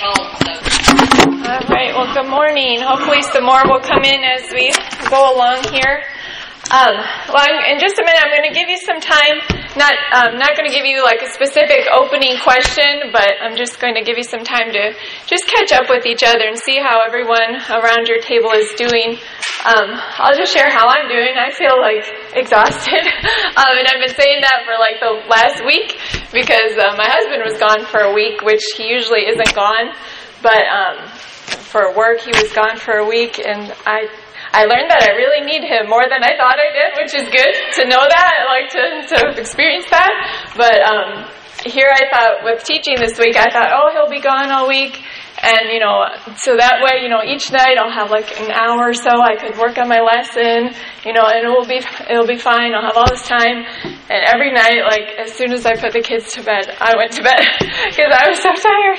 home. So. All right. Well, good morning. Hopefully, some more will come in as we go along here. Um, well, I'm, in just a minute, I'm going to give you some time. Not, um, not going to give you like a specific opening question, but I'm just going to give you some time to just catch up with each other and see how everyone around your table is doing. Um, I'll just share how I'm doing. I feel like exhausted, um, and I've been saying that for like the last week because uh, my husband was gone for a week, which he usually isn't gone, but um, for work he was gone for a week, and I I learned that I really need him more than I thought I did, which is good to know that, like to, to experience that. But um, here I thought, with teaching this week, I thought, oh, he'll be gone all week. And, you know, so that way, you know, each night I'll have like an hour or so I could work on my lesson, you know, and it will be, it'll be fine. I'll have all this time. And every night, like, as soon as I put the kids to bed, I went to bed because I was so tired.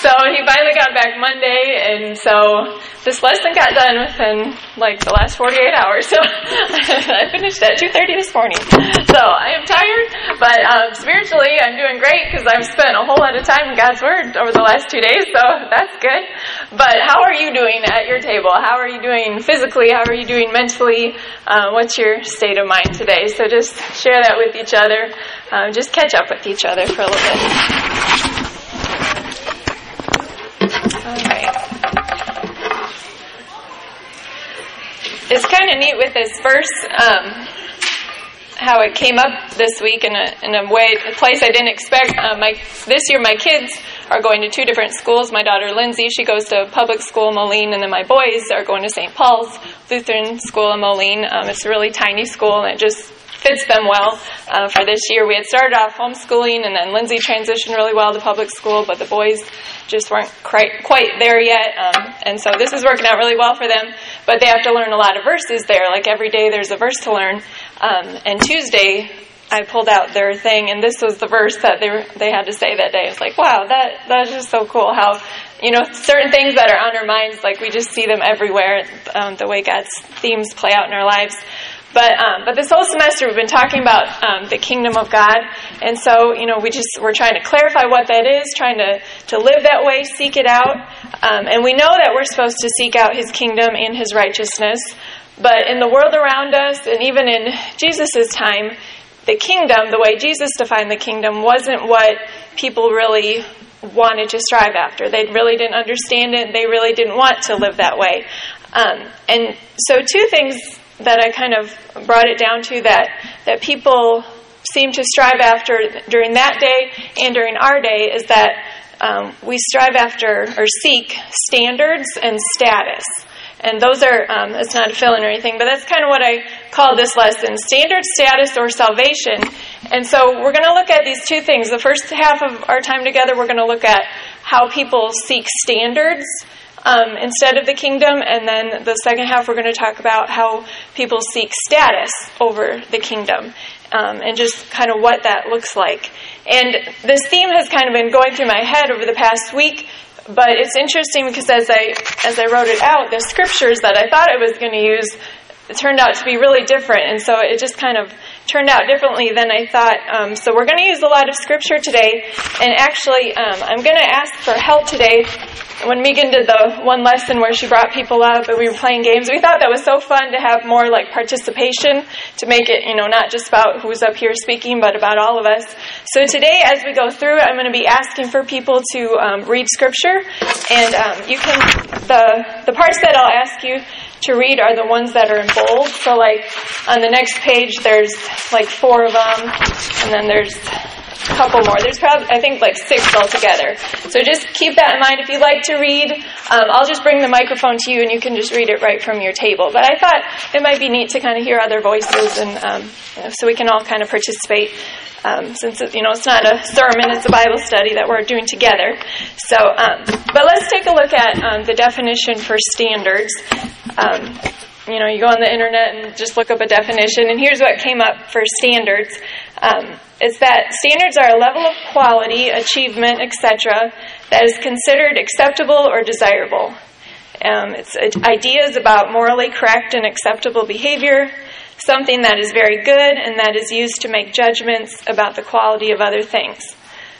So he finally got back Monday, and so this lesson got done within like the last 48 hours. So I finished at 2:30 this morning. So I am tired, but um, spiritually I'm doing great because I've spent a whole lot of time in God's Word over the last two days. So that's good. But how are you doing at your table? How are you doing physically? How are you doing mentally? Uh, what's your state of mind today? So just share that with each other. Um, just catch up with each other for a little bit. All right. It's kind of neat with this verse, um, how it came up this week in a, in a way, a place I didn't expect. Uh, my this year, my kids are going to two different schools. My daughter Lindsay, she goes to public school Moline, and then my boys are going to St. Paul's Lutheran School in Moline. Um, it's a really tiny school, and it just fits them well uh, for this year. We had started off homeschooling, and then Lindsay transitioned really well to public school, but the boys just weren't quite, quite there yet. Um, and so this is working out really well for them, but they have to learn a lot of verses there. Like every day there's a verse to learn. Um, and Tuesday, I pulled out their thing, and this was the verse that they were, they had to say that day. It's like, wow, that that's just so cool. How you know certain things that are on our minds, like we just see them everywhere. Um, the way God's themes play out in our lives. But um, but this whole semester we've been talking about um, the kingdom of God, and so you know we just we're trying to clarify what that is, trying to to live that way, seek it out, um, and we know that we're supposed to seek out His kingdom and His righteousness. But in the world around us, and even in Jesus' time, the kingdom, the way Jesus defined the kingdom, wasn't what people really wanted to strive after. They really didn't understand it. They really didn't want to live that way. Um, and so, two things that I kind of brought it down to that that people seem to strive after during that day and during our day is that um, we strive after or seek standards and status. And those are, um, it's not a fill in or anything, but that's kind of what I call this lesson standard, status, or salvation. And so we're going to look at these two things. The first half of our time together, we're going to look at how people seek standards um, instead of the kingdom. And then the second half, we're going to talk about how people seek status over the kingdom um, and just kind of what that looks like. And this theme has kind of been going through my head over the past week. But it's interesting because as I as I wrote it out, the scriptures that I thought I was going to use turned out to be really different, and so it just kind of turned out differently than I thought. Um, so we're going to use a lot of scripture today, and actually, um, I'm going to ask for help today. When Megan did the one lesson where she brought people up and we were playing games, we thought that was so fun to have more like participation to make it, you know, not just about who's up here speaking, but about all of us. So today, as we go through, I'm going to be asking for people to um, read scripture, and um, you can the the parts that I'll ask you to read are the ones that are in bold. So, like on the next page, there's like four of them, and then there's couple more. There's probably, I think, like six altogether. So just keep that in mind. If you like to read, um, I'll just bring the microphone to you, and you can just read it right from your table. But I thought it might be neat to kind of hear other voices, and um, you know, so we can all kind of participate. Um, since it, you know it's not a sermon, it's a Bible study that we're doing together. So, um, but let's take a look at um, the definition for standards. Um, you know, you go on the internet and just look up a definition, and here's what came up for standards. Um, is that standards are a level of quality, achievement, etc., that is considered acceptable or desirable. Um, it's ideas about morally correct and acceptable behavior, something that is very good and that is used to make judgments about the quality of other things.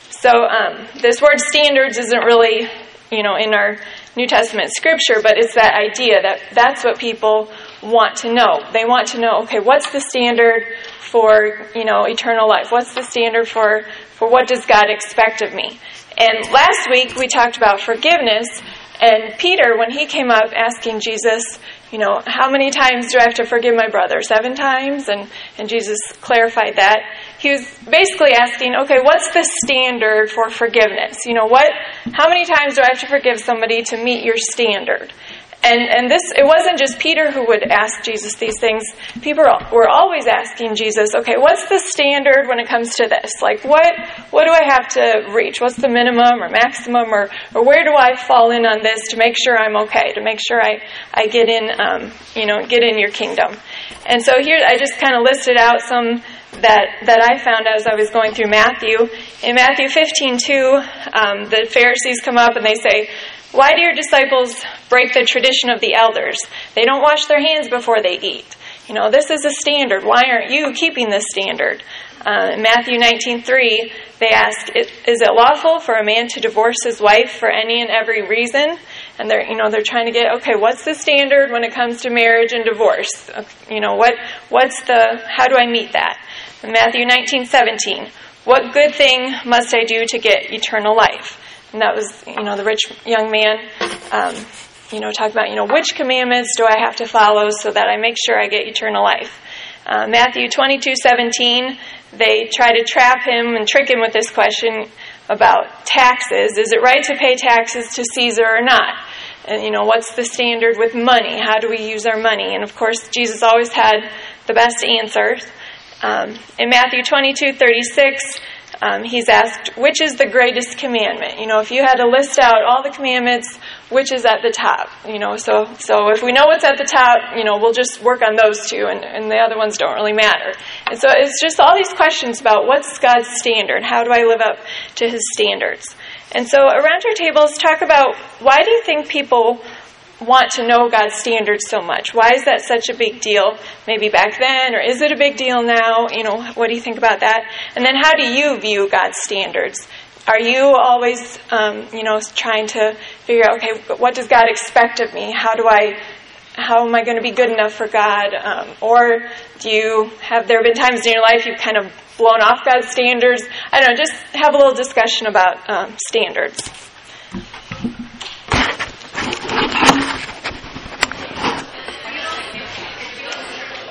So, um, this word standards isn't really you know, in our New Testament scripture, but it's that idea that that's what people want to know. They want to know, okay, what's the standard for, you know, eternal life? What's the standard for, for what does God expect of me? And last week we talked about forgiveness, and Peter, when he came up asking Jesus, you know, how many times do I have to forgive my brother? Seven times? And, and Jesus clarified that. He was basically asking, okay, what's the standard for forgiveness? You know, what, how many times do I have to forgive somebody to meet your standard? And, and this, it wasn't just Peter who would ask Jesus these things. People were always asking Jesus, okay, what's the standard when it comes to this? Like, what, what do I have to reach? What's the minimum or maximum or, or where do I fall in on this to make sure I'm okay, to make sure I, I get in, um, you know, get in your kingdom? And so here I just kind of listed out some that, that I found as I was going through Matthew. In Matthew 15, 2, um, the Pharisees come up and they say, why do your disciples break the tradition of the elders? They don't wash their hands before they eat. You know, this is a standard. Why aren't you keeping this standard? Uh, in Matthew 19:3, they ask, "Is it lawful for a man to divorce his wife for any and every reason?" And they're, you know, they're trying to get, okay, what's the standard when it comes to marriage and divorce? You know, what, what's the, how do I meet that? In Matthew 19:17, "What good thing must I do to get eternal life?" And that was, you know, the rich young man, um, you know, talk about, you know, which commandments do I have to follow so that I make sure I get eternal life? Uh, Matthew 22, 17, they try to trap him and trick him with this question about taxes. Is it right to pay taxes to Caesar or not? And, you know, what's the standard with money? How do we use our money? And of course, Jesus always had the best answers. Um, in Matthew 22, 36, um, he's asked, which is the greatest commandment? You know, if you had to list out all the commandments, which is at the top? You know, so so if we know what's at the top, you know, we'll just work on those two, and, and the other ones don't really matter. And so it's just all these questions about what's God's standard? How do I live up to His standards? And so around our tables, talk about why do you think people want to know God's standards so much? Why is that such a big deal? Maybe back then, or is it a big deal now? You know, what do you think about that? And then how do you view God's standards? Are you always, um, you know, trying to figure out, okay, what does God expect of me? How do I, how am I going to be good enough for God? Um, or do you have there been times in your life you've kind of blown off God's standards? I don't know. Just have a little discussion about um, standards.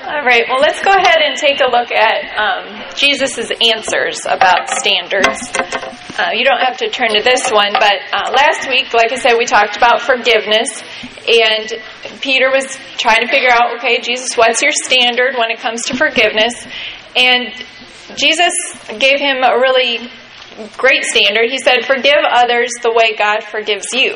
All right, well, let's go ahead and take a look at um, Jesus' answers about standards. Uh, you don't have to turn to this one, but uh, last week, like I said, we talked about forgiveness, and Peter was trying to figure out, okay, Jesus, what's your standard when it comes to forgiveness? And Jesus gave him a really great standard. He said, Forgive others the way God forgives you.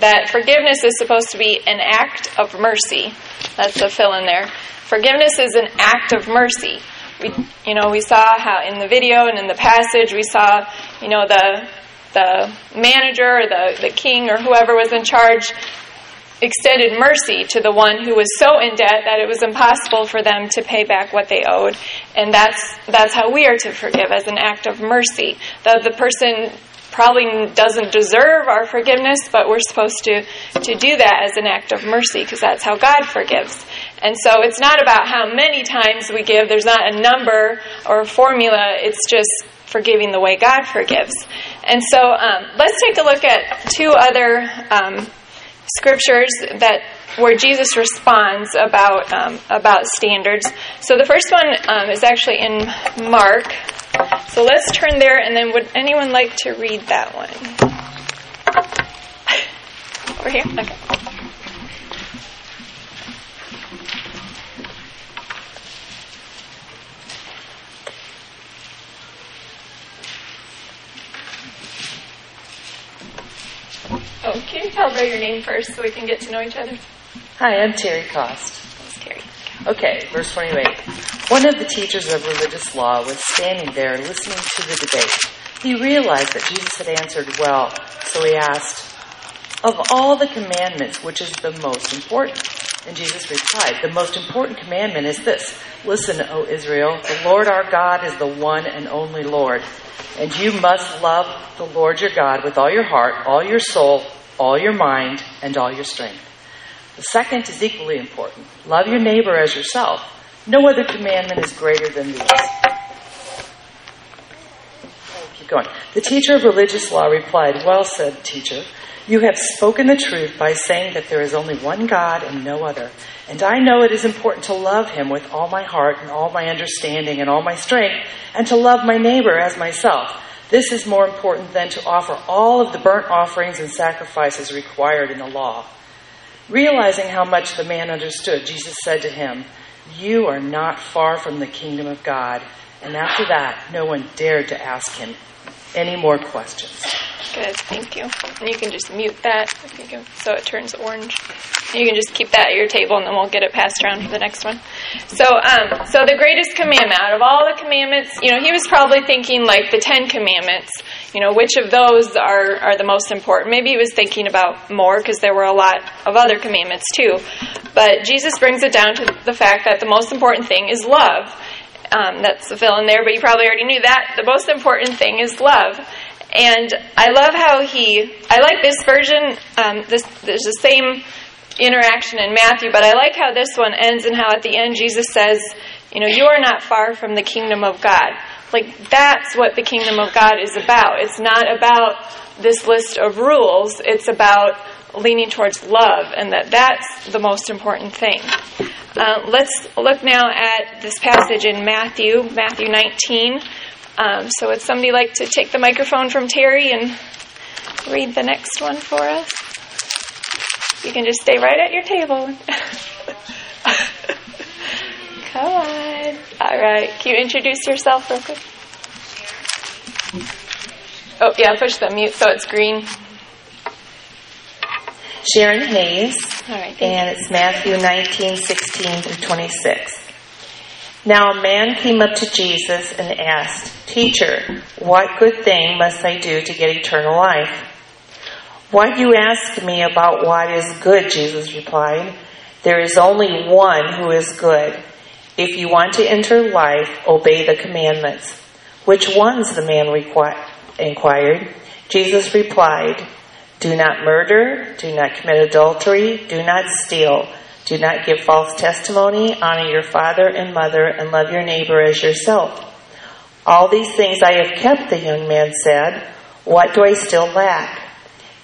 That forgiveness is supposed to be an act of mercy. That's a fill in there. Forgiveness is an act of mercy. We, you know, we saw how in the video and in the passage we saw, you know, the the manager or the, the king or whoever was in charge extended mercy to the one who was so in debt that it was impossible for them to pay back what they owed. And that's that's how we are to forgive as an act of mercy. The the person probably doesn't deserve our forgiveness, but we're supposed to to do that as an act of mercy because that's how God forgives. And so it's not about how many times we give, there's not a number or a formula, it's just forgiving the way God forgives. And so um, let's take a look at two other um, scriptures that where Jesus responds about um, about standards. So the first one um, is actually in Mark. So let's turn there, and then would anyone like to read that one? Over here. Okay. Oh, can you tell about your name first so we can get to know each other? Hi, I'm Terry Cost. Okay, verse 28. One of the teachers of religious law was standing there listening to the debate. He realized that Jesus had answered well, so he asked, Of all the commandments, which is the most important? And Jesus replied, The most important commandment is this Listen, O Israel, the Lord our God is the one and only Lord. And you must love the Lord your God with all your heart, all your soul, all your mind and all your strength. The second is equally important. Love your neighbor as yourself. No other commandment is greater than these. Keep going. The teacher of religious law replied, Well said, teacher. You have spoken the truth by saying that there is only one God and no other. And I know it is important to love him with all my heart and all my understanding and all my strength, and to love my neighbor as myself. This is more important than to offer all of the burnt offerings and sacrifices required in the law. Realizing how much the man understood, Jesus said to him, You are not far from the kingdom of God. And after that, no one dared to ask him any more questions. Good, thank you. And you can just mute that so it turns orange. You can just keep that at your table, and then we'll get it passed around for the next one. So, um, so the greatest commandment out of all the commandments, you know, he was probably thinking like the Ten Commandments. You know, which of those are are the most important? Maybe he was thinking about more because there were a lot of other commandments too. But Jesus brings it down to the fact that the most important thing is love. Um, that's the fill in there, but you probably already knew that. The most important thing is love. And I love how he, I like this version, um, this, there's the same interaction in Matthew, but I like how this one ends and how at the end Jesus says, you know, you are not far from the kingdom of God. Like, that's what the kingdom of God is about. It's not about this list of rules, it's about leaning towards love, and that that's the most important thing. Uh, let's look now at this passage in Matthew, Matthew 19. Um, so, would somebody like to take the microphone from Terry and read the next one for us? You can just stay right at your table. Come on. All right. Can you introduce yourself real quick? Oh, yeah, push the mute so it's green. Sharon Hayes, All right. and it's Matthew 19, 16 through 26. Now a man came up to Jesus and asked, Teacher, what good thing must I do to get eternal life? Why do you ask me about what is good? Jesus replied. There is only one who is good. If you want to enter life, obey the commandments. Which ones? the man requi- inquired. Jesus replied, Do not murder, do not commit adultery, do not steal, do not give false testimony, honor your father and mother, and love your neighbor as yourself. All these things I have kept, the young man said. What do I still lack?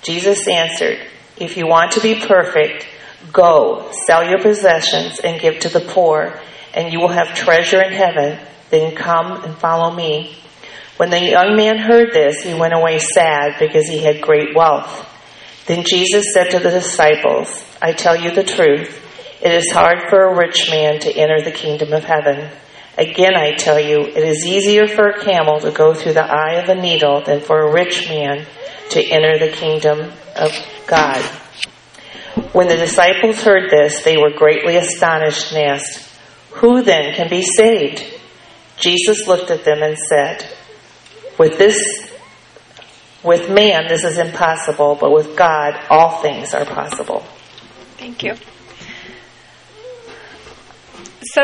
Jesus answered, If you want to be perfect, go, sell your possessions and give to the poor, and you will have treasure in heaven. Then come and follow me. When the young man heard this, he went away sad because he had great wealth. Then Jesus said to the disciples, I tell you the truth. It is hard for a rich man to enter the kingdom of heaven. Again, I tell you, it is easier for a camel to go through the eye of a needle than for a rich man to enter the kingdom of God. When the disciples heard this, they were greatly astonished and asked, Who then can be saved? Jesus looked at them and said, With this with man this is impossible, but with God all things are possible. Thank you. So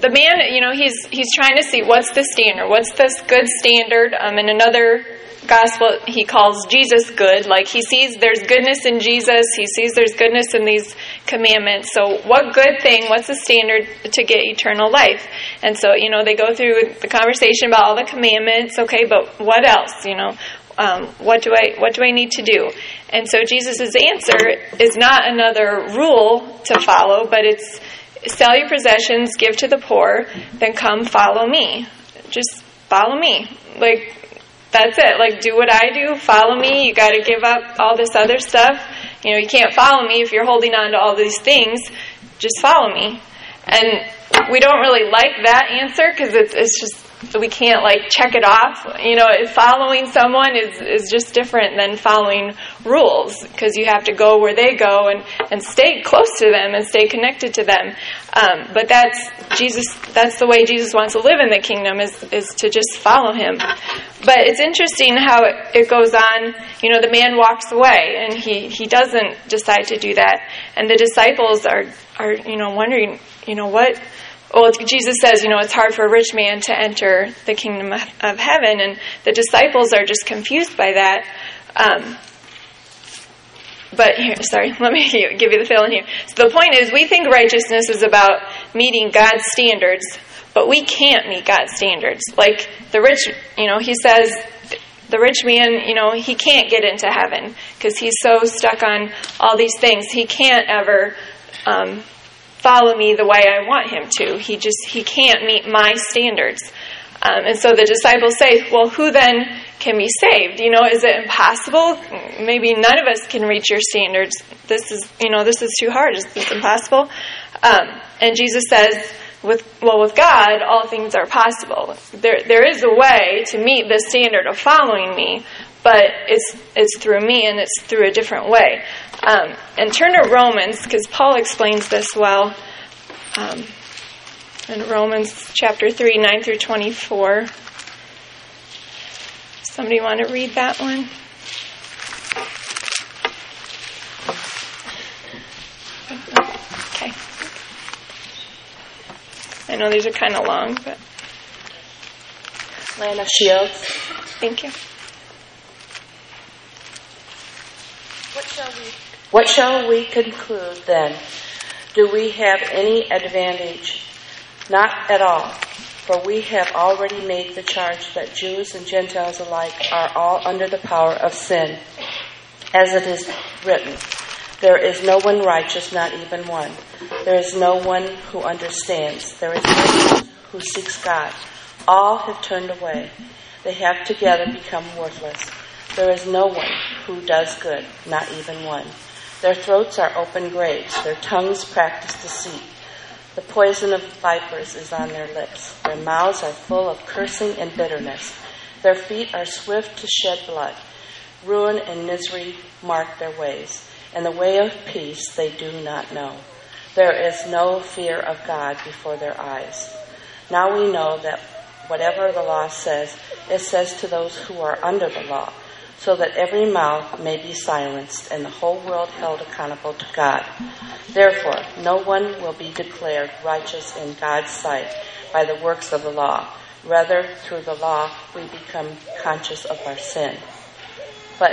the man, you know, he's he's trying to see what's the standard, what's this good standard. Um, in another gospel, he calls Jesus good. Like he sees there's goodness in Jesus, he sees there's goodness in these commandments. So what good thing? What's the standard to get eternal life? And so you know they go through the conversation about all the commandments. Okay, but what else? You know, um, what do I what do I need to do? And so Jesus' answer is not another rule to follow, but it's sell your possessions, give to the poor, then come follow me. Just follow me. Like that's it. Like do what I do, follow me. You got to give up all this other stuff. You know, you can't follow me if you're holding on to all these things. Just follow me. And we don't really like that answer because it's it's just we can't like check it off. You know, following someone is is just different than following rules because you have to go where they go and and stay close to them and stay connected to them. Um, but that's Jesus. That's the way Jesus wants to live in the kingdom is is to just follow Him. But it's interesting how it, it goes on. You know, the man walks away and he he doesn't decide to do that, and the disciples are are you know wondering you know what well, Jesus says, you know, it's hard for a rich man to enter the kingdom of heaven, and the disciples are just confused by that. Um, but here, sorry, let me give you the fill in here. So the point is, we think righteousness is about meeting God's standards, but we can't meet God's standards. Like the rich, you know, he says, the rich man, you know, he can't get into heaven because he's so stuck on all these things. He can't ever um, follow me the way I want him to. He just he can't meet my standards. Um, and so the disciples say, "Well, who then can be saved? You know, is it impossible? Maybe none of us can reach your standards. This is, you know, this is too hard. Is this impossible?" Um, and Jesus says with well with God all things are possible. There there is a way to meet the standard of following me, but it's it's through me and it's through a different way. Um, and turn to Romans because Paul explains this well. Um, in Romans chapter three nine through twenty four. Somebody want to read that one? Okay. I know these are kind of long, but Lana Shields. thank you. What shall we What shall we conclude then? Do we have any advantage? Not at all. For we have already made the charge that Jews and Gentiles alike are all under the power of sin. As it is written, there is no one righteous, not even one. There is no one who understands. There is no one who seeks God. All have turned away. They have together become worthless. There is no one who does good, not even one. Their throats are open graves. Their tongues practice deceit. The poison of vipers is on their lips. Their mouths are full of cursing and bitterness. Their feet are swift to shed blood. Ruin and misery mark their ways, and the way of peace they do not know. There is no fear of God before their eyes. Now we know that whatever the law says, it says to those who are under the law, so that every mouth may be silenced and the whole world held accountable to God. Therefore, no one will be declared righteous in God's sight by the works of the law. Rather, through the law, we become conscious of our sin. But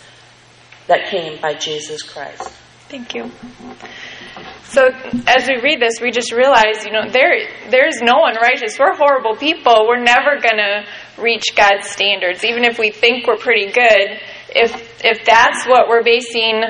that came by Jesus Christ. Thank you. So as we read this, we just realize, you know, there there's no one righteous. We're horrible people. We're never gonna reach God's standards, even if we think we're pretty good. If if that's what we're basing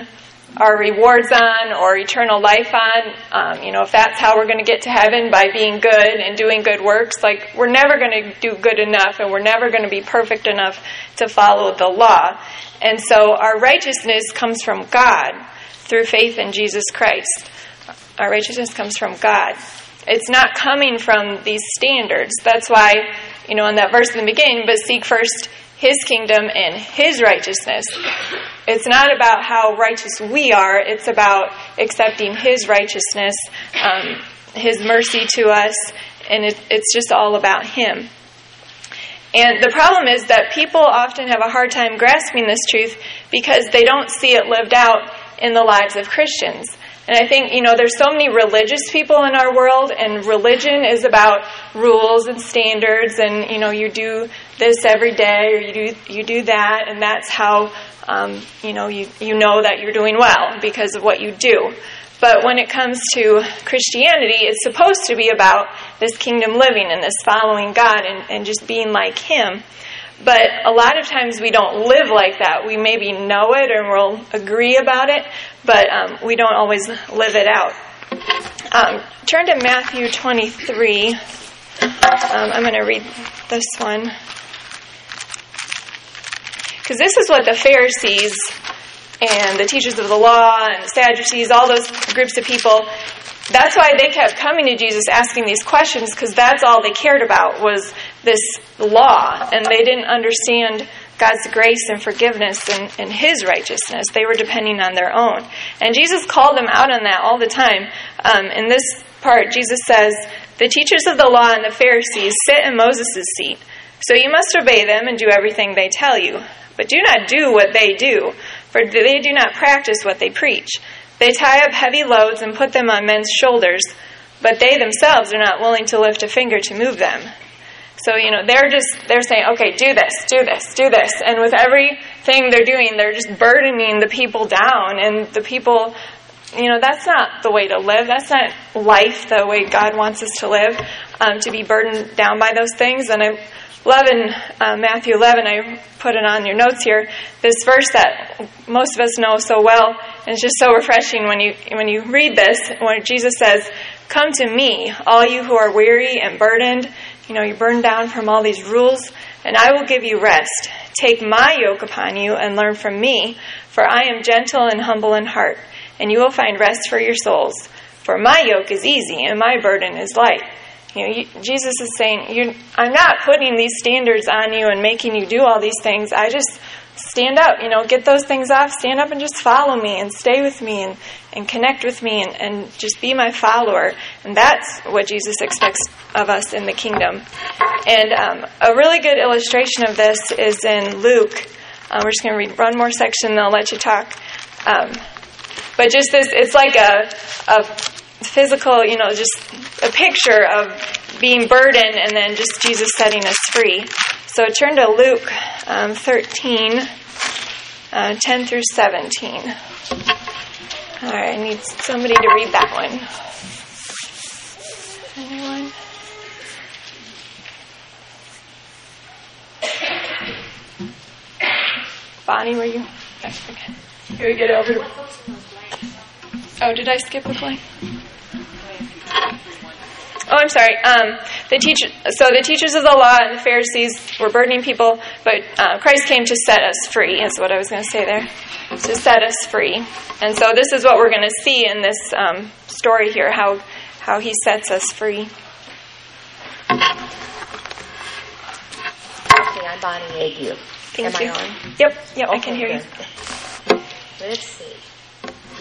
our rewards on or eternal life on, um, you know, if that's how we're going to get to heaven by being good and doing good works, like we're never going to do good enough and we're never going to be perfect enough to follow the law. And so our righteousness comes from God through faith in Jesus Christ. Our righteousness comes from God. It's not coming from these standards. That's why, you know, in that verse in the beginning, but seek first his kingdom and his righteousness. It's not about how righteous we are, it's about accepting his righteousness, um, his mercy to us, and it, it's just all about him. And the problem is that people often have a hard time grasping this truth because they don't see it lived out in the lives of Christians. And I think, you know, there's so many religious people in our world, and religion is about rules and standards, and, you know, you do this every day, or you do, you do that, and that's how, um, you know, you, you know that you're doing well because of what you do. But when it comes to Christianity, it's supposed to be about this kingdom living and this following God and, and just being like Him. But a lot of times we don't live like that. We maybe know it and we'll agree about it, but um, we don't always live it out. Um, turn to Matthew 23. Um, I'm going to read this one. Because this is what the Pharisees and the teachers of the law and the Sadducees, all those groups of people, that's why they kept coming to Jesus asking these questions because that's all they cared about was this law and they didn't understand God's grace and forgiveness and, and His righteousness. They were depending on their own. And Jesus called them out on that all the time. Um, in this part, Jesus says, The teachers of the law and the Pharisees sit in Moses' seat. So you must obey them and do everything they tell you. But do not do what they do, for they do not practice what they preach. They tie up heavy loads and put them on men's shoulders, but they themselves are not willing to lift a finger to move them. So, you know, they're just, they're saying, okay, do this, do this, do this. And with everything they're doing, they're just burdening the people down. And the people, you know, that's not the way to live. That's not life the way God wants us to live, um, to be burdened down by those things. And I love in uh, Matthew 11, I put it on your notes here, this verse that most of us know so well. And it's just so refreshing when you, when you read this, when Jesus says, Come to me, all you who are weary and burdened you know, you're burned down from all these rules, and I will give you rest. Take my yoke upon you and learn from me, for I am gentle and humble in heart, and you will find rest for your souls. For my yoke is easy and my burden is light. You know, you, Jesus is saying, I'm not putting these standards on you and making you do all these things. I just stand up, you know, get those things off, stand up and just follow me and stay with me and, and connect with me and, and just be my follower. And that's what Jesus expects of us in the kingdom. And um, a really good illustration of this is in Luke. Uh, we're just going to read one more section, and I'll let you talk. Um, but just this, it's like a, a physical, you know, just a picture of being burdened and then just Jesus setting us free. So turn to Luke um, 13, uh, 10 through 17. All right, I need somebody to read that one. Anyone? Bonnie, were you? Okay. Here we get over. Oh, did I skip a play? Oh, I'm sorry. Um, the teacher, so the teachers of the law and the Pharisees were burdening people, but uh, Christ came to set us free. Is what I was going to say there, to set us free. And so this is what we're going to see in this um, story here: how how He sets us free. Okay, I'm Bonnie Ague. Thank Am you. I on? Yep, yep, I can hear you. good. Let's see.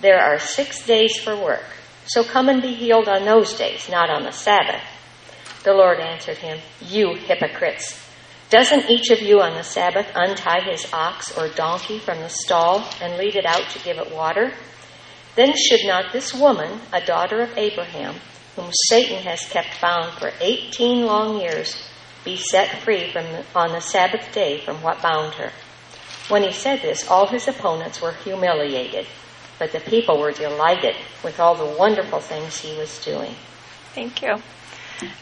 There are six days for work, so come and be healed on those days, not on the Sabbath. The Lord answered him, You hypocrites! Doesn't each of you on the Sabbath untie his ox or donkey from the stall and lead it out to give it water? Then should not this woman, a daughter of Abraham, whom Satan has kept bound for 18 long years, be set free from the, on the Sabbath day from what bound her? When he said this, all his opponents were humiliated, but the people were delighted with all the wonderful things he was doing. Thank you.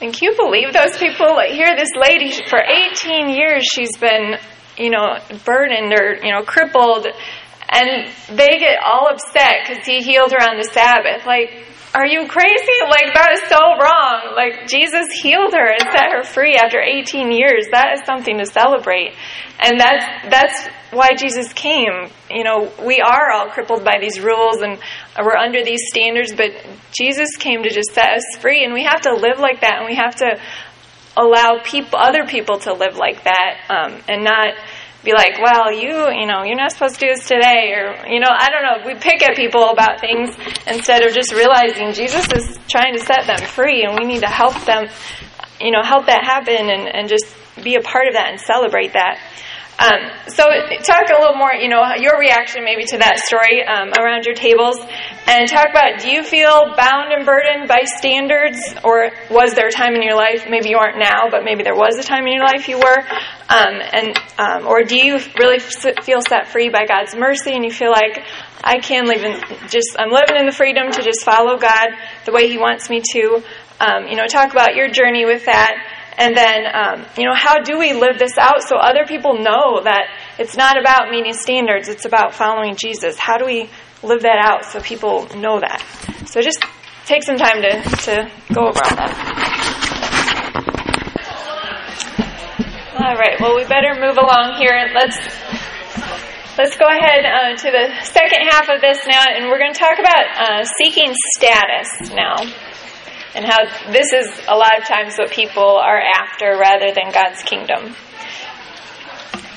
And can you believe those people? Here, this lady for 18 years, she's been, you know, burdened or you know, crippled, and they get all upset because he healed her on the Sabbath. Like, are you crazy? Like, that is so wrong. Like, Jesus healed her and set her free after 18 years. That is something to celebrate. And that's, that's why Jesus came. You know, we are all crippled by these rules and we're under these standards, but Jesus came to just set us free. And we have to live like that and we have to allow people, other people to live like that um, and not be like, well, you, you know, you're not supposed to do this today, or, you know, I don't know. We pick at people about things instead of just realizing Jesus is trying to set them free, and we need to help them, you know, help that happen and, and just be a part of that and celebrate that. Um, so, talk a little more, you know, your reaction maybe to that story um, around your tables, and talk about do you feel bound and burdened by standards, or was there a time in your life, maybe you aren't now, but maybe there was a time in your life you were, um, and um, or do you really feel set free by God's mercy, and you feel like I can live in just I'm living in the freedom to just follow God the way He wants me to. Um, you know, talk about your journey with that. And then, um, you know, how do we live this out so other people know that it's not about meeting standards, it's about following Jesus? How do we live that out so people know that? So just take some time to, to go over all that. All right, well, we better move along here. Let's Let's go ahead uh, to the second half of this now, and we're going to talk about uh, seeking status now, and how this is a lot of times what people are after rather than God's kingdom.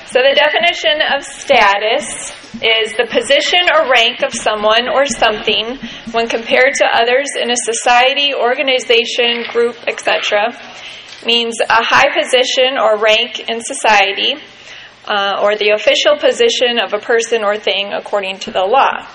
So, the definition of status is the position or rank of someone or something when compared to others in a society, organization, group, etc. Means a high position or rank in society uh, or the official position of a person or thing according to the law.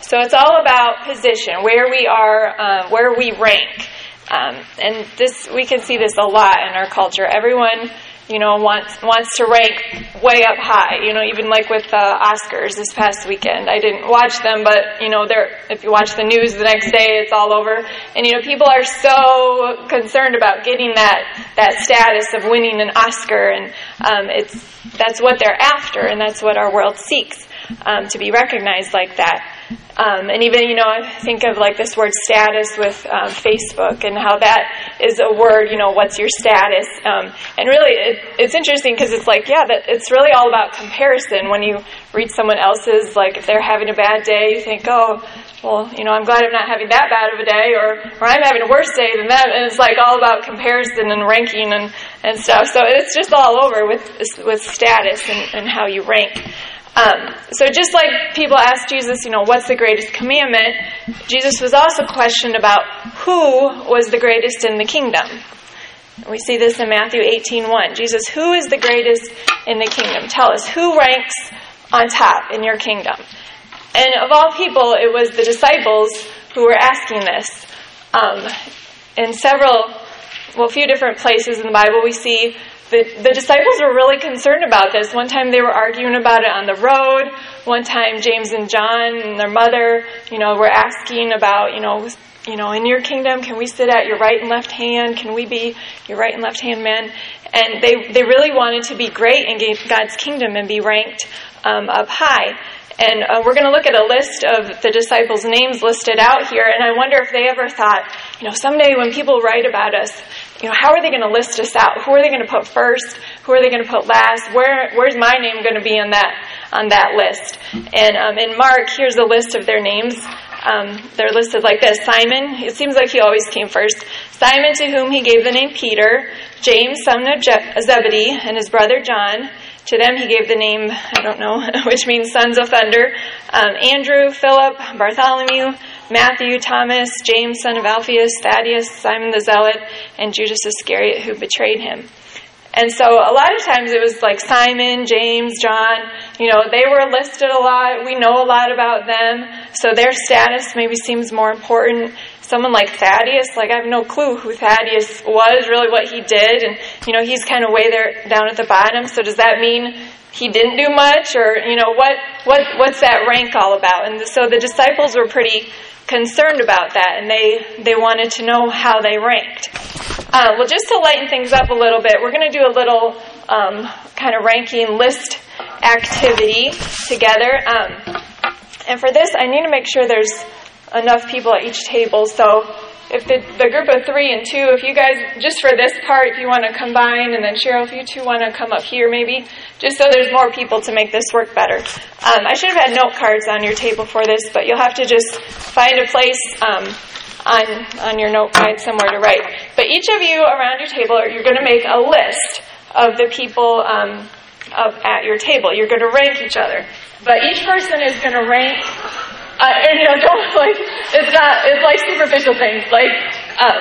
So it's all about position, where we are, uh, where we rank. Um, and this, we can see this a lot in our culture. Everyone you know, wants wants to rank way up high. You know, even like with the Oscars this past weekend, I didn't watch them, but you know, they're, if you watch the news the next day, it's all over. And you know, people are so concerned about getting that that status of winning an Oscar, and um, it's that's what they're after, and that's what our world seeks um, to be recognized like that. Um, and even, you know, I think of like this word status with um, Facebook and how that is a word, you know, what's your status? Um, and really, it, it's interesting because it's like, yeah, that it's really all about comparison. When you read someone else's, like if they're having a bad day, you think, oh, well, you know, I'm glad I'm not having that bad of a day, or, or I'm having a worse day than them. And it's like all about comparison and ranking and, and stuff. So it's just all over with, with status and, and how you rank. Um, so just like people asked Jesus, you know, what's the greatest commandment, Jesus was also questioned about who was the greatest in the kingdom. We see this in Matthew 18:1. Jesus, who is the greatest in the kingdom? Tell us who ranks on top in your kingdom. And of all people, it was the disciples who were asking this. Um, in several, well, a few different places in the Bible, we see the, the disciples were really concerned about this. One time they were arguing about it on the road. One time James and John and their mother, you know, were asking about, you know, you know, in your kingdom, can we sit at your right and left hand? Can we be your right and left hand men? And they, they really wanted to be great in God's kingdom and be ranked um, up high. And uh, we're going to look at a list of the disciples' names listed out here, and I wonder if they ever thought, you know, someday when people write about us, you know, how are they going to list us out? Who are they going to put first? Who are they going to put last? Where, where's my name going to be on that on that list? And um, in Mark, here's a list of their names. Um, they're listed like this: Simon. It seems like he always came first. Simon, to whom he gave the name Peter. James, son of Zebedee, and his brother John. To them he gave the name, I don't know, which means sons of thunder. Um, Andrew, Philip, Bartholomew, Matthew, Thomas, James, son of Alphaeus, Thaddeus, Simon the Zealot, and Judas Iscariot, who betrayed him. And so a lot of times it was like Simon, James, John, you know, they were listed a lot. We know a lot about them. So their status maybe seems more important someone like Thaddeus, like I have no clue who Thaddeus was, really what he did, and you know he's kind of way there down at the bottom. So does that mean he didn't do much, or you know what what what's that rank all about? And so the disciples were pretty concerned about that, and they they wanted to know how they ranked. Uh, well, just to lighten things up a little bit, we're going to do a little um, kind of ranking list activity together. Um, and for this, I need to make sure there's enough people at each table. So if the, the group of three and two, if you guys, just for this part, if you want to combine, and then Cheryl, if you two want to come up here maybe, just so there's more people to make this work better. Um, I should have had note cards on your table for this, but you'll have to just find a place um, on, on your note guide somewhere to write. But each of you around your table, you're going to make a list of the people um, of, at your table. You're going to rank each other. But each person is going to rank uh, and you know, don't like it's not it's like superficial things like um,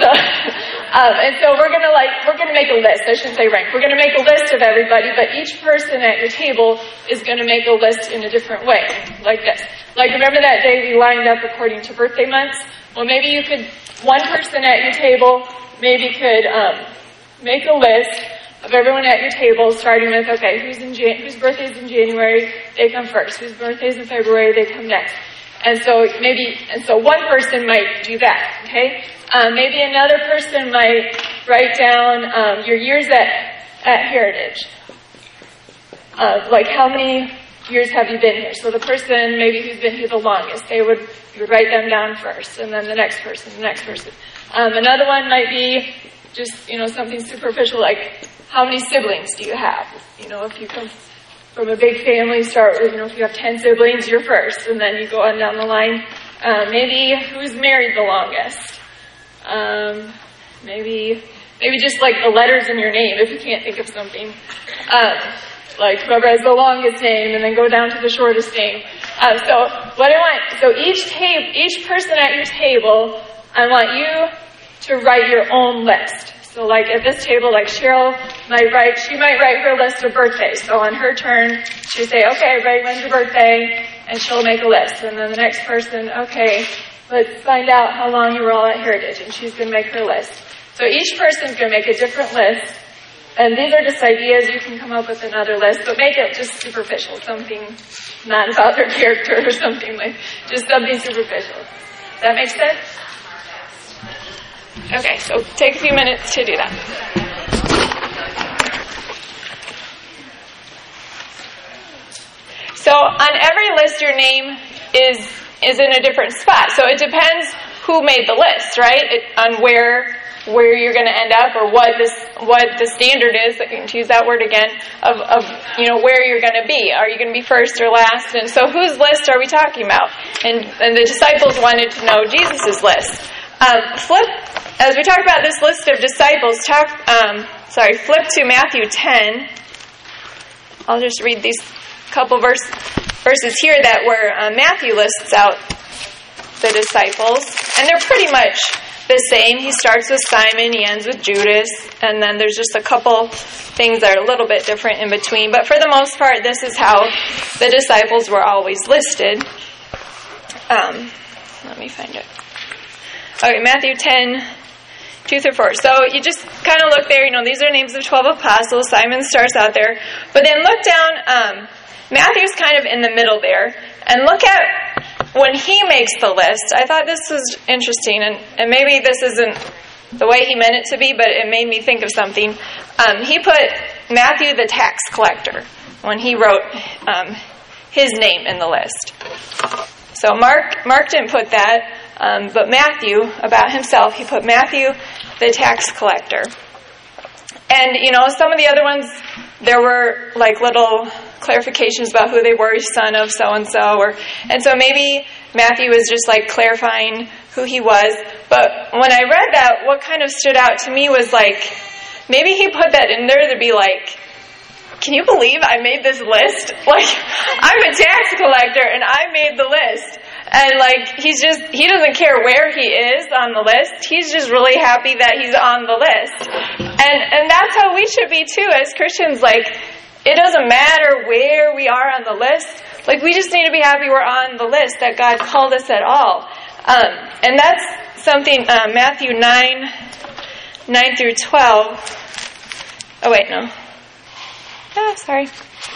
so, um, and so we're gonna like we're gonna make a list. I shouldn't say rank. We're gonna make a list of everybody, but each person at your table is gonna make a list in a different way, like this. Like remember that day we lined up according to birthday months? Well, maybe you could one person at your table maybe could um, make a list of everyone at your table, starting with, okay, who's in Jan- whose birthday's in January, they come first. Whose birthday's in February, they come next. And so maybe, and so one person might do that, okay? Um, maybe another person might write down um, your years at, at Heritage. Uh, like how many years have you been here? So the person maybe who's been here the longest, they would you would write them down first, and then the next person, the next person. Um, another one might be just you know something superficial like how many siblings do you have? You know, if you come from a big family, start with you know if you have ten siblings, you're first, and then you go on down the line. Uh, maybe who's married the longest? Um, maybe maybe just like the letters in your name if you can't think of something. Um, like whoever has the longest name, and then go down to the shortest name. Uh, so what I want, so each table, each person at your table, I want you to write your own list. So like at this table, like Cheryl might write, she might write her list of birthdays. So on her turn, she'd say, okay, everybody, when's your birthday? And she'll make a list. And then the next person, okay, let's find out how long you were all at Heritage. And she's going to make her list. So each person's going to make a different list. And these are just ideas. You can come up with another list, but make it just superficial, something not about their character or something like, just something superficial. That make sense? Okay, so take a few minutes to do that. So on every list, your name is is in a different spot. So it depends who made the list, right? It, on where where you're going to end up or what this what the standard is can use that word again of, of you know where you're going to be are you going to be first or last and so whose list are we talking about and and the disciples wanted to know Jesus's list um, flip as we talk about this list of disciples talk um, sorry flip to Matthew 10 I'll just read these couple verse, verses here that where uh, Matthew lists out the disciples and they're pretty much the same. He starts with Simon, he ends with Judas, and then there's just a couple things that are a little bit different in between. But for the most part, this is how the disciples were always listed. Um, let me find it. Okay, Matthew 10, 2 through 4. So you just kind of look there, you know, these are names of 12 apostles. Simon starts out there. But then look down, um, Matthew's kind of in the middle there. And look at when he makes the list, I thought this was interesting, and, and maybe this isn't the way he meant it to be, but it made me think of something. Um, he put Matthew the tax collector when he wrote um, his name in the list. So Mark Mark didn't put that, um, but Matthew about himself he put Matthew the tax collector. And you know some of the other ones there were like little clarifications about who they were, son of so and so, or and so maybe Matthew was just like clarifying who he was. But when I read that, what kind of stood out to me was like maybe he put that in there to be like, can you believe I made this list? Like I'm a tax collector and I made the list. And like he's just he doesn't care where he is on the list. He's just really happy that he's on the list. And and that's how we should be too as Christians like it doesn't matter where we are on the list. Like we just need to be happy we're on the list that God called us at all. Um, and that's something uh, Matthew nine nine through twelve. Oh wait, no. Ah, sorry.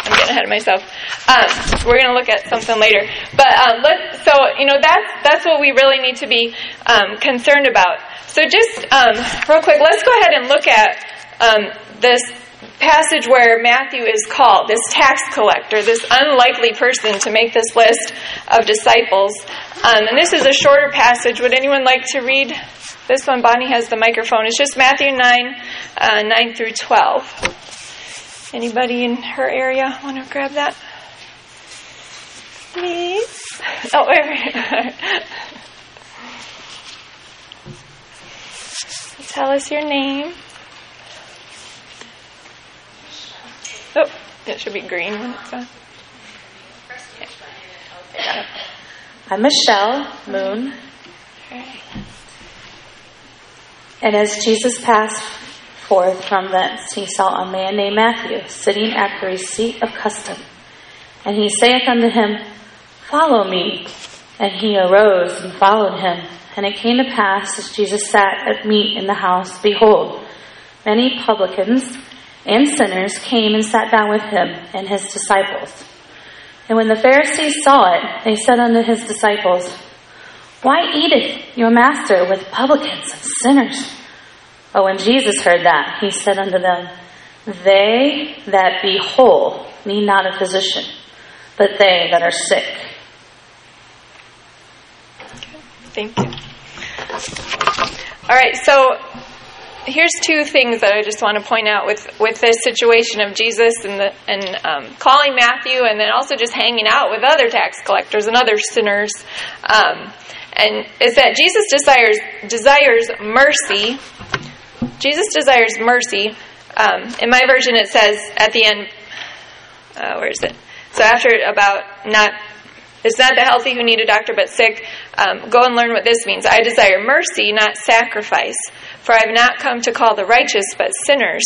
I'm getting ahead of myself. Um, we're going to look at something later, but um, let so you know that's that's what we really need to be um, concerned about. So just um, real quick, let's go ahead and look at um, this passage where Matthew is called this tax collector, this unlikely person to make this list of disciples. Um, and this is a shorter passage. Would anyone like to read this one? Bonnie has the microphone. It's just Matthew nine uh, nine through twelve. Anybody in her area want to grab that? Please? Oh, wait, wait. Tell us your name. Oh, it should be green when it's on. Yeah. I'm Michelle Moon. And as Jesus passed forth from thence, he saw a man named Matthew sitting at the receipt of custom. And he saith unto him, Follow me. And he arose and followed him. And it came to pass, as Jesus sat at meat in the house, behold, many publicans and sinners came and sat down with him and his disciples. And when the Pharisees saw it, they said unto his disciples, Why eateth your master with publicans and sinners? But when Jesus heard that, he said unto them, They that be whole need not a physician, but they that are sick. Thank you. All right, so here's two things that I just want to point out with, with this situation of Jesus and the, and um, calling Matthew, and then also just hanging out with other tax collectors and other sinners. Um, and is that Jesus desires desires mercy. Jesus desires mercy. Um, in my version, it says at the end, uh, where is it? So after about not it's not the healthy who need a doctor, but sick. Um, go and learn what this means. I desire mercy, not sacrifice. For I have not come to call the righteous, but sinners.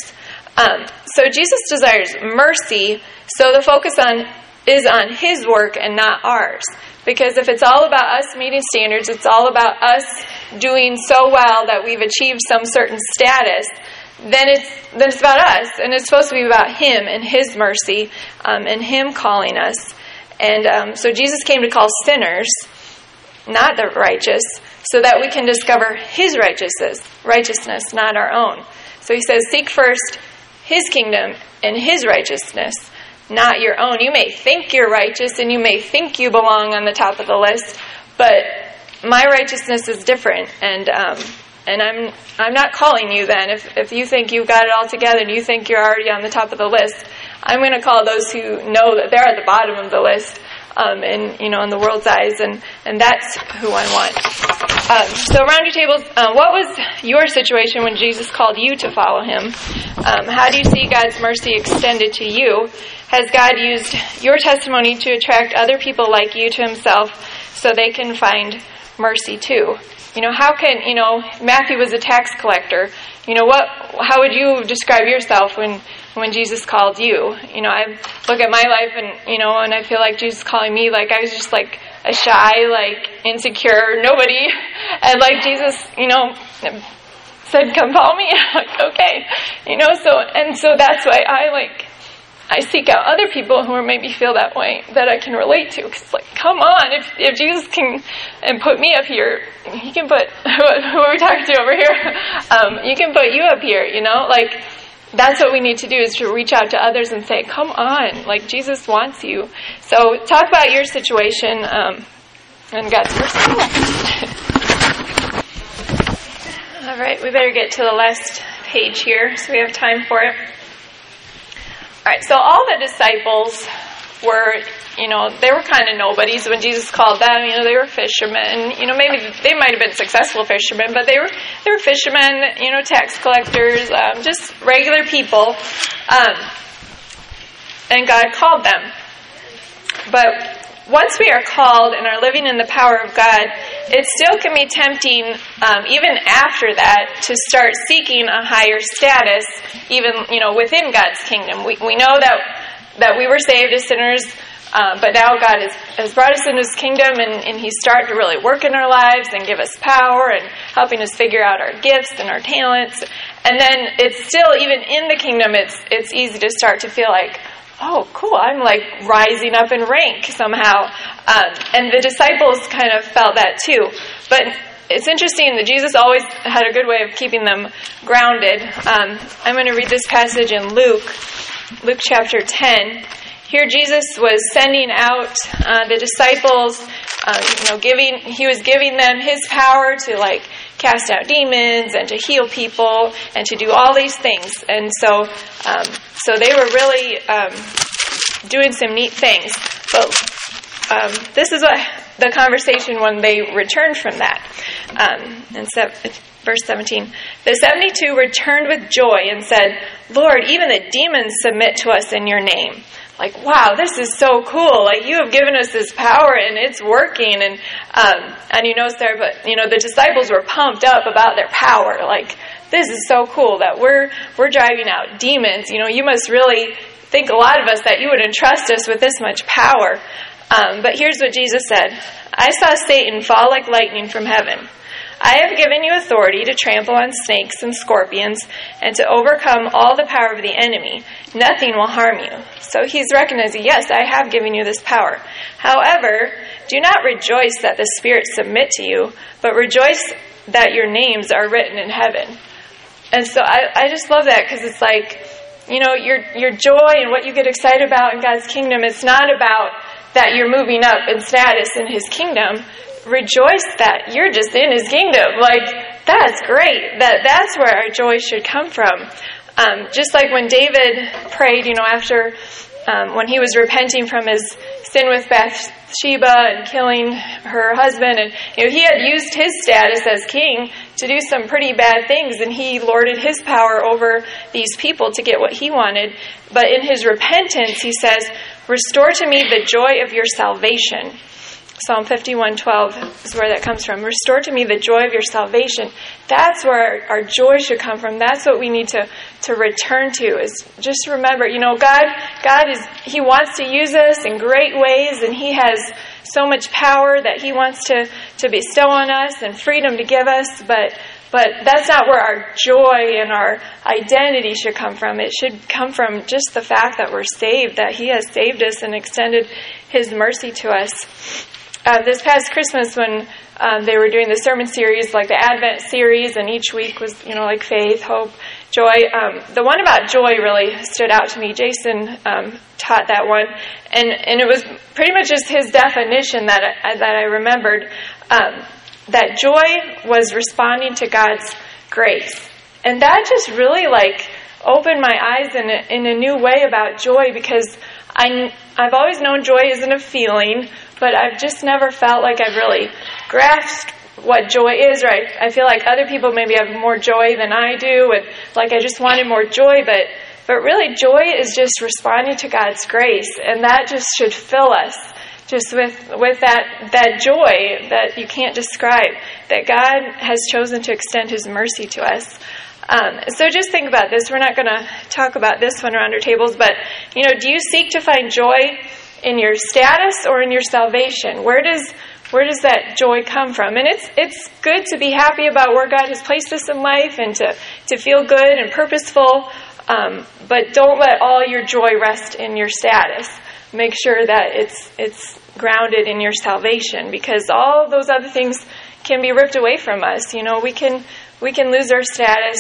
Um, so Jesus desires mercy. So the focus on is on His work and not ours. Because if it's all about us meeting standards, it's all about us doing so well that we've achieved some certain status, then it's then it's about us, and it's supposed to be about Him and His mercy um, and Him calling us. And um, so Jesus came to call sinners, not the righteous, so that we can discover His righteousness, righteousness, not our own. So He says, "Seek first His kingdom and His righteousness." Not your own. You may think you're righteous and you may think you belong on the top of the list, but my righteousness is different, and um, and I'm I'm not calling you then. If if you think you've got it all together and you think you're already on the top of the list, I'm going to call those who know that they're at the bottom of the list, um, and you know in the world's eyes, and and that's who I want. Um, so around your tables, uh, what was your situation when Jesus called you to follow Him? Um, how do you see God's mercy extended to you? Has God used your testimony to attract other people like you to Himself, so they can find mercy too? You know, how can, you know, Matthew was a tax collector. You know, what, how would you describe yourself when, when Jesus called you? You know, I look at my life and, you know, and I feel like Jesus calling me, like I was just like a shy, like insecure nobody. And like Jesus, you know, said, come follow me. okay. You know, so, and so that's why I like, I seek out other people who are maybe feel that way that I can relate to. Because like, come on, if if Jesus can and put me up here, he can put who are we talking to over here? Um, you can put you up here. You know, like that's what we need to do is to reach out to others and say, come on, like Jesus wants you. So talk about your situation um, and God's mercy. All right, we better get to the last page here so we have time for it. All right, so all the disciples were, you know, they were kind of nobodies when Jesus called them. You know, they were fishermen. You know, maybe they might have been successful fishermen, but they were they were fishermen. You know, tax collectors, um, just regular people. Um, and God called them. But once we are called and are living in the power of God, it still can be tempting, um, even after that, to start seeking a higher status, even you know within God's kingdom. We we know that that we were saved as sinners, uh, but now God has, has brought us into His kingdom, and, and He's starting to really work in our lives and give us power and helping us figure out our gifts and our talents. And then it's still even in the kingdom, it's it's easy to start to feel like oh, cool, I'm like rising up in rank somehow. Um, and the disciples kind of felt that too. But it's interesting that Jesus always had a good way of keeping them grounded. Um, I'm going to read this passage in Luke, Luke chapter 10. Here, Jesus was sending out uh, the disciples. Uh, you know, giving he was giving them his power to like cast out demons and to heal people and to do all these things. And so, um, so they were really um, doing some neat things. But um, this is what the conversation when they returned from that. Um, and verse 17 The 72 returned with joy and said, Lord, even the demons submit to us in your name like, wow, this is so cool. Like, you have given us this power and it's working. And, um, and you know, Sarah, but, you know, the disciples were pumped up about their power. Like, this is so cool that we're, we're driving out demons. You know, you must really think a lot of us that you would entrust us with this much power. Um, but here's what Jesus said I saw Satan fall like lightning from heaven. I have given you authority to trample on snakes and scorpions and to overcome all the power of the enemy. Nothing will harm you. So he's recognizing, yes, I have given you this power. However, do not rejoice that the spirits submit to you, but rejoice that your names are written in heaven. and so I, I just love that because it's like, you know, your your joy and what you get excited about in God's kingdom. It's not about that you're moving up in status in His kingdom. Rejoice that you're just in His kingdom. Like that's great. That that's where our joy should come from. Um, just like when David prayed, you know, after um, when he was repenting from his sin with Bathsheba and killing her husband, and you know, he had used his status as king to do some pretty bad things, and he lorded his power over these people to get what he wanted. But in his repentance, he says, "Restore to me the joy of your salvation." Psalm 51:12 is where that comes from. Restore to me the joy of your salvation. That's where our, our, joy should come from. That's what we need to, to return to is just remember, you know, God God is He wants to use us in great ways and He has so much power that He wants to, to bestow on us and freedom to give us, but but that's not where our joy and our identity should come from. It should come from just the fact that we're saved, that He has saved us and extended His mercy to us. Uh, this past Christmas, when um, they were doing the sermon series, like the Advent series, and each week was, you know, like faith, hope, joy. Um, the one about joy really stood out to me. Jason um, taught that one, and and it was pretty much just his definition that I, that I remembered. Um, that joy was responding to God's grace, and that just really like opened my eyes in a, in a new way about joy because I I've always known joy isn't a feeling but I've just never felt like I've really grasped what joy is, right? I feel like other people maybe have more joy than I do, and like I just wanted more joy, but but really joy is just responding to God's grace, and that just should fill us just with with that that joy that you can't describe that God has chosen to extend His mercy to us. Um, so just think about this. We're not going to talk about this one around our tables, but you know, do you seek to find joy in your status or in your salvation? Where does where does that joy come from? And it's it's good to be happy about where God has placed us in life and to to feel good and purposeful. Um, but don't let all your joy rest in your status. Make sure that it's it's grounded in your salvation because all those other things can be ripped away from us. You know, we can we can lose our status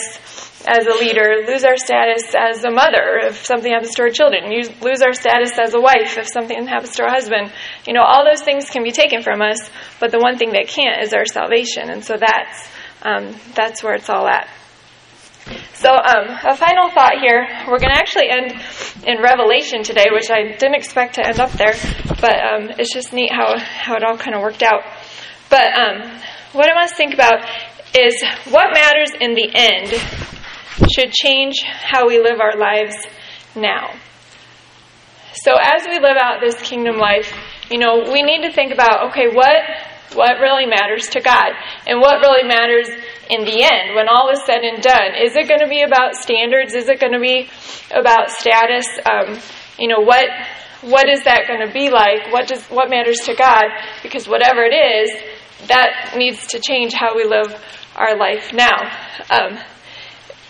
as a leader, lose our status as a mother if something happens to our children, you lose our status as a wife if something happens to our husband. You know, all those things can be taken from us, but the one thing that can't is our salvation. And so that's um, that's where it's all at. So, um, a final thought here. We're going to actually end in Revelation today, which I didn't expect to end up there, but um, it's just neat how, how it all kind of worked out. But um, what I want to think about is what matters in the end should change how we live our lives now. So as we live out this kingdom life, you know, we need to think about okay, what what really matters to God and what really matters in the end when all is said and done. Is it going to be about standards? Is it going to be about status? Um, you know, what what is that going to be like? What does what matters to God? Because whatever it is, that needs to change how we live our life now. Um,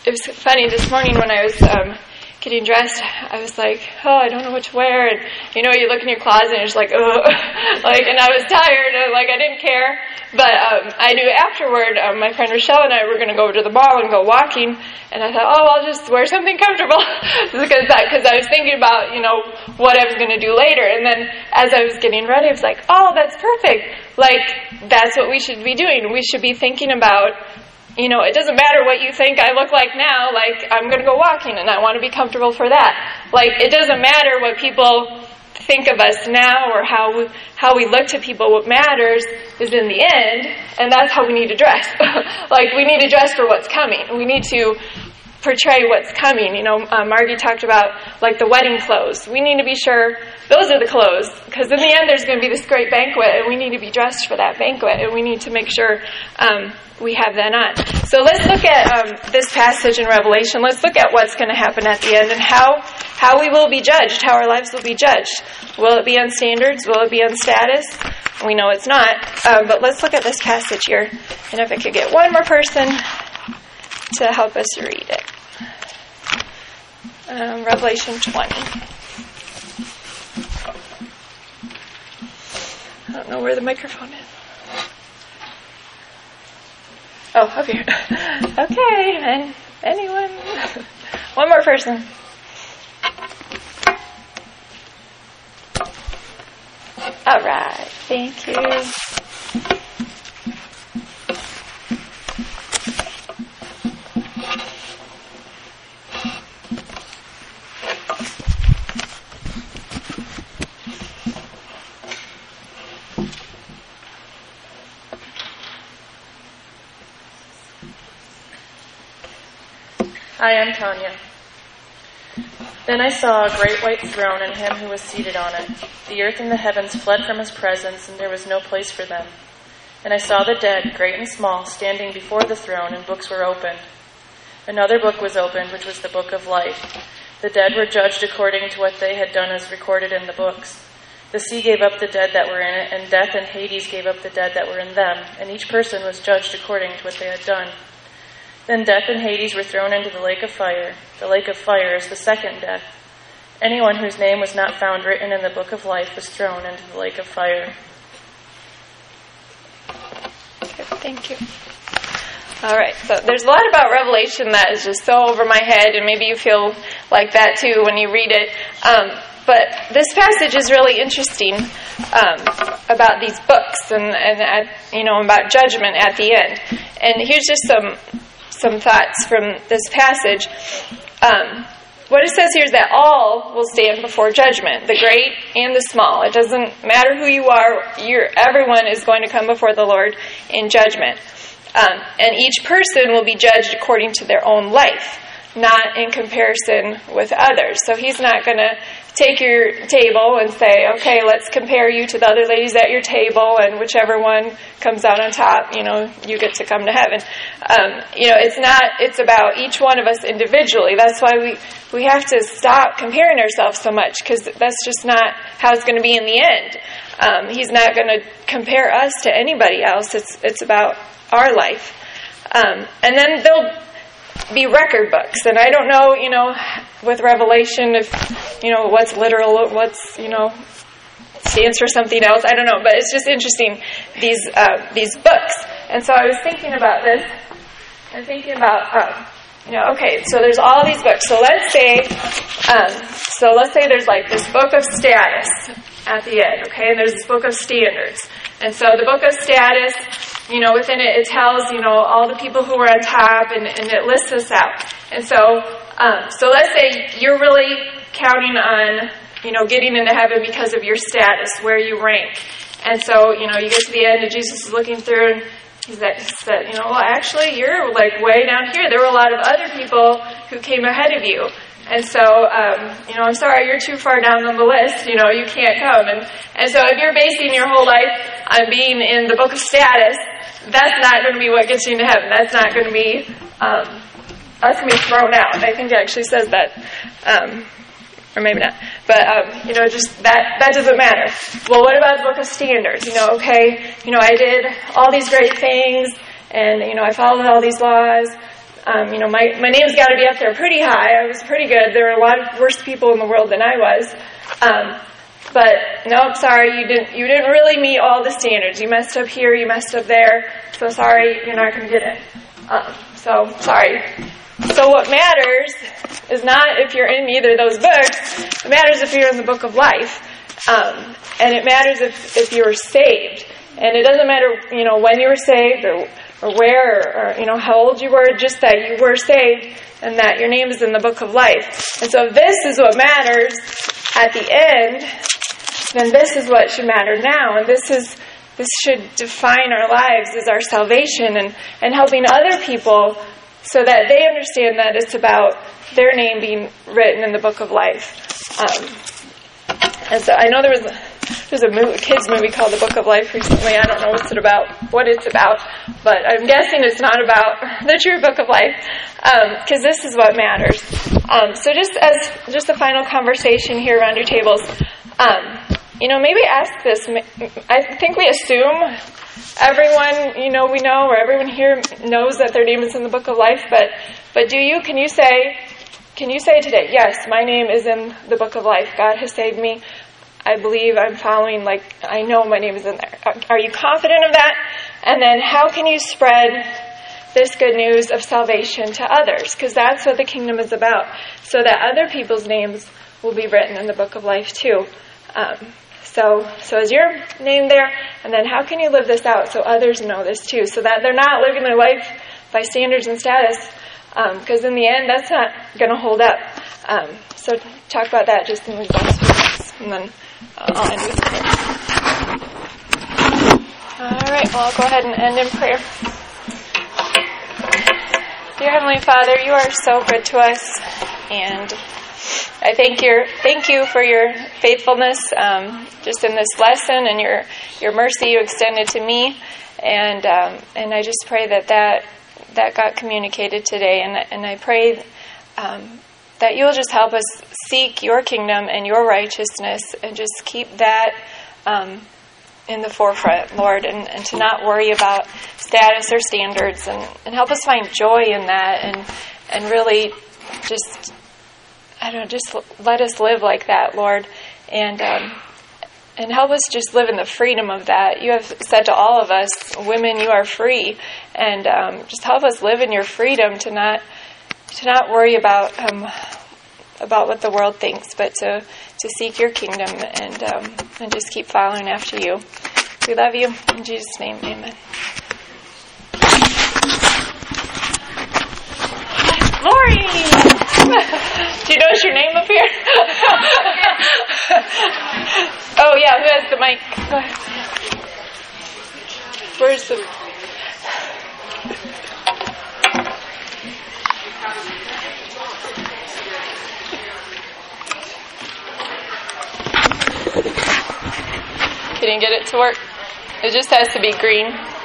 it was funny this morning when I was um, getting dressed. I was like, oh, I don't know what to wear, and you know, you look in your closet and just like, oh, like, and I was tired, and like I didn't care. But um, I knew afterward, um, my friend Rochelle and I were going to go to the mall and go walking, and I thought, oh, I'll just wear something comfortable because because I was thinking about you know what I was going to do later, and then as I was getting ready, I was like, oh, that's perfect. Like that's what we should be doing. We should be thinking about you know, it doesn't matter what you think I look like now, like, I'm going to go walking and I want to be comfortable for that. Like, it doesn't matter what people think of us now or how we, how we look to people. What matters is in the end, and that's how we need to dress. like, we need to dress for what's coming. We need to portray what's coming. You know, uh, Margie talked about like the wedding clothes. We need to be sure those are the clothes because in the end there's going to be this great banquet and we need to be dressed for that banquet and we need to make sure um, we have that on. So let's look at um, this passage in Revelation. Let's look at what's going to happen at the end and how how we will be judged, how our lives will be judged. Will it be on standards? Will it be on status? We know it's not. Um, but let's look at this passage here. And if I could get one more person to help us read it. Um, Revelation 20. I don't know where the microphone is. Oh, up here. okay, and Anyone? One more person. All right. Thank you. Hi, I'm Tanya. Then I saw a great white throne and him who was seated on it. The earth and the heavens fled from his presence, and there was no place for them. And I saw the dead, great and small, standing before the throne, and books were opened. Another book was opened, which was the book of life. The dead were judged according to what they had done as recorded in the books. The sea gave up the dead that were in it, and death and Hades gave up the dead that were in them, and each person was judged according to what they had done. Then death and Hades were thrown into the lake of fire. The lake of fire is the second death. Anyone whose name was not found written in the book of life was thrown into the lake of fire. Thank you. All right, so there's a lot about Revelation that is just so over my head, and maybe you feel like that too when you read it. Um, but this passage is really interesting um, about these books and, and at, you know about judgment at the end. And here's just some some thoughts from this passage. Um, what it says here is that all will stand before judgment, the great and the small. It doesn't matter who you are, everyone is going to come before the Lord in judgment. Um, and each person will be judged according to their own life, not in comparison with others. So he's not going to take your table and say, okay, let's compare you to the other ladies at your table, and whichever one comes out on top, you know, you get to come to heaven. Um, you know, it's not, it's about each one of us individually. That's why we, we have to stop comparing ourselves so much, because that's just not how it's going to be in the end. Um, he's not going to compare us to anybody else. It's, it's about our life. Um, and then there'll be record books. And I don't know, you know, with Revelation, if, you know, what's literal, what's, you know, stands for something else. I don't know, but it's just interesting, these, uh, these books. And so I was thinking about this, and thinking about, um, you know, okay, so there's all these books. So let's say, um, so let's say there's like this book of status at the end, okay, and there's this book of standards. And so the book of status, you know, within it, it tells, you know, all the people who are on top and, and it lists us out. And so, um, so let's say you're really counting on, you know, getting into heaven because of your status, where you rank. And so, you know, you get to the end and Jesus is looking through and he said, you know, well, actually, you're like way down here. There were a lot of other people who came ahead of you. And so, um, you know, I'm sorry, you're too far down on the list. You know, you can't come. And, and so if you're basing your whole life on being in the book of status, that's not going to be what gets you into heaven. That's not going to be, um, that's going to be thrown out. I think it actually says that. Um, or maybe not. But um, you know, just that that doesn't matter. Well, what about the book of standards? You know, okay, you know, I did all these great things, and you know, I followed all these laws. Um, you know, my my name's got to be up there pretty high. I was pretty good. There were a lot of worse people in the world than I was. Um, but no, sorry, you didn't. You didn't really meet all the standards. You messed up here. You messed up there. So sorry, you're not going to get it. Um, so sorry. So what matters is not if you're in either of those books. It matters if you're in the book of life, um, and it matters if if you're saved. And it doesn't matter, you know, when you were saved or or where or, or you know how old you were. Just that you were saved and that your name is in the book of life. And so this is what matters at the end, then this is what should matter now. And this is this should define our lives as our salvation and, and helping other people so that they understand that it's about their name being written in the book of life. Um, and so I know there was a, there's a, kids movie called The Book of Life recently. I don't know what's it about, what it's about, but I'm guessing it's not about the true book of life because um, this is what matters. Um, so just as just a final conversation here around your tables, um, you know, maybe ask this. I think we assume everyone, you know, we know, or everyone here knows that their name is in the book of life, but, but do you, can you say, can you say today, yes, my name is in the book of life. God has saved me. I believe I'm following, like, I know my name is in there. Are you confident of that? And then how can you spread this good news of salvation to others, because that's what the kingdom is about, so that other people's names will be written in the book of life too. Um, so, so is your name there? And then how can you live this out so others know this too, so that they're not living their life by standards and status, because um, in the end, that's not going to hold up. Um, so, talk about that just in these last few minutes, and then I'll end with prayer. All right, well, I'll go ahead and end in prayer. Dear Heavenly Father, you are so good to us, and I thank you, thank you for your faithfulness, um, just in this lesson, and your your mercy you extended to me, and um, and I just pray that that that got communicated today, and and I pray um, that you'll just help us seek your kingdom and your righteousness, and just keep that um, in the forefront, Lord, and, and to not worry about status or standards, and, and help us find joy in that, and and really just I don't know, just let us live like that, Lord, and um, and help us just live in the freedom of that. You have said to all of us, women, you are free, and um, just help us live in your freedom to not to not worry about um, about what the world thinks, but to to seek your kingdom and um, and just keep following after you. We love you in Jesus' name, Amen. Lori. Do you notice your name up here? oh, yeah, who has the mic? Where's the. You didn't get it to work? It just has to be green.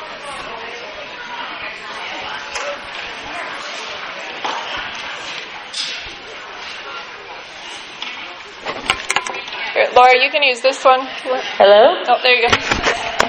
Laura, you can use this one. Hello? Oh, there you go.